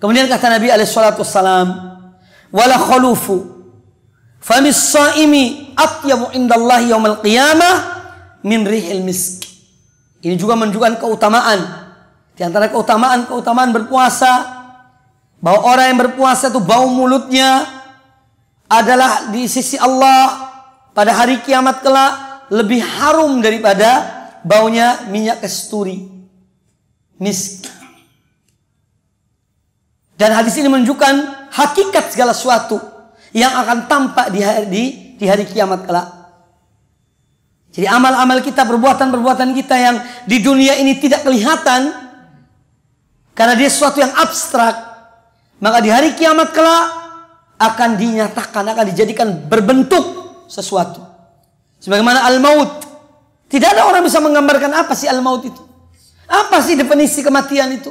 Kemudian kata Nabi alaihi salatu wassalam, "Wala khalufu famis saimi atyabu indallahi yaumal qiyamah min rihil misk." Ini juga menunjukkan keutamaan. Di antara keutamaan-keutamaan berpuasa bahwa orang yang berpuasa itu bau mulutnya adalah di sisi Allah pada hari kiamat kelak lebih harum daripada baunya minyak kasturi. Misk. Dan hadis ini menunjukkan hakikat segala sesuatu yang akan tampak di hari, di, di hari kiamat kelak. Jadi amal-amal kita, perbuatan-perbuatan kita yang di dunia ini tidak kelihatan karena dia sesuatu yang abstrak, maka di hari kiamat kelak akan dinyatakan, akan dijadikan berbentuk sesuatu. Sebagaimana al-maut. Tidak ada orang bisa menggambarkan apa sih al-maut itu. Apa sih definisi kematian itu?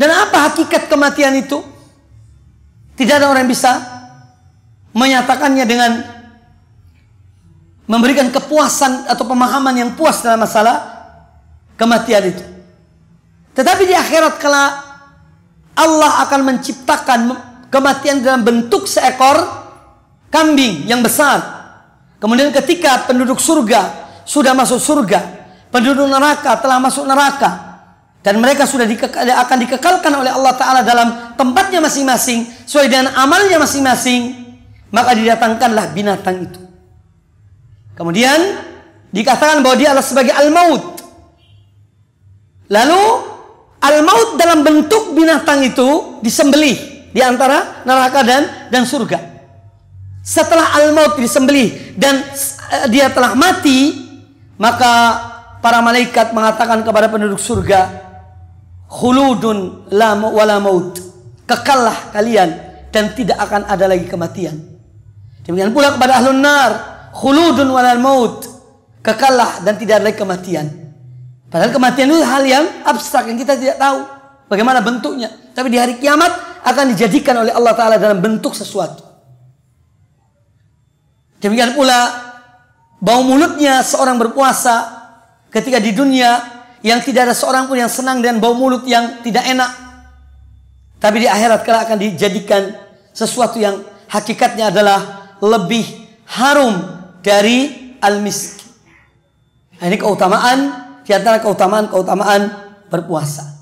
Dan apa hakikat kematian itu? Tidak ada orang yang bisa menyatakannya dengan memberikan kepuasan atau pemahaman yang puas dalam masalah kematian itu. Tetapi di akhirat kala Allah akan menciptakan kematian dalam bentuk seekor kambing yang besar. Kemudian ketika penduduk surga sudah masuk surga, penduduk neraka telah masuk neraka dan mereka sudah dikekal, akan dikekalkan oleh Allah taala dalam tempatnya masing-masing sesuai dengan amalnya masing-masing, maka didatangkanlah binatang itu. Kemudian dikatakan bahwa dia adalah sebagai al-maut. Lalu al-maut dalam bentuk binatang itu disembelih di antara neraka dan dan surga. Setelah al-maut disembelih dan uh, dia telah mati, maka para malaikat mengatakan kepada penduduk surga, "Khuludun la wala maut." Kekallah kalian dan tidak akan ada lagi kematian. Demikian pula kepada ahlun nar, khuludun walal maut kekallah dan tidak ada lagi kematian padahal kematian itu hal yang abstrak yang kita tidak tahu bagaimana bentuknya tapi di hari kiamat akan dijadikan oleh Allah taala dalam bentuk sesuatu demikian pula bau mulutnya seorang berpuasa ketika di dunia yang tidak ada seorang pun yang senang dengan bau mulut yang tidak enak tapi di akhirat kala akan dijadikan sesuatu yang hakikatnya adalah lebih harum dari al-misk. Nah, ini keutamaan di antara keutamaan-keutamaan berpuasa.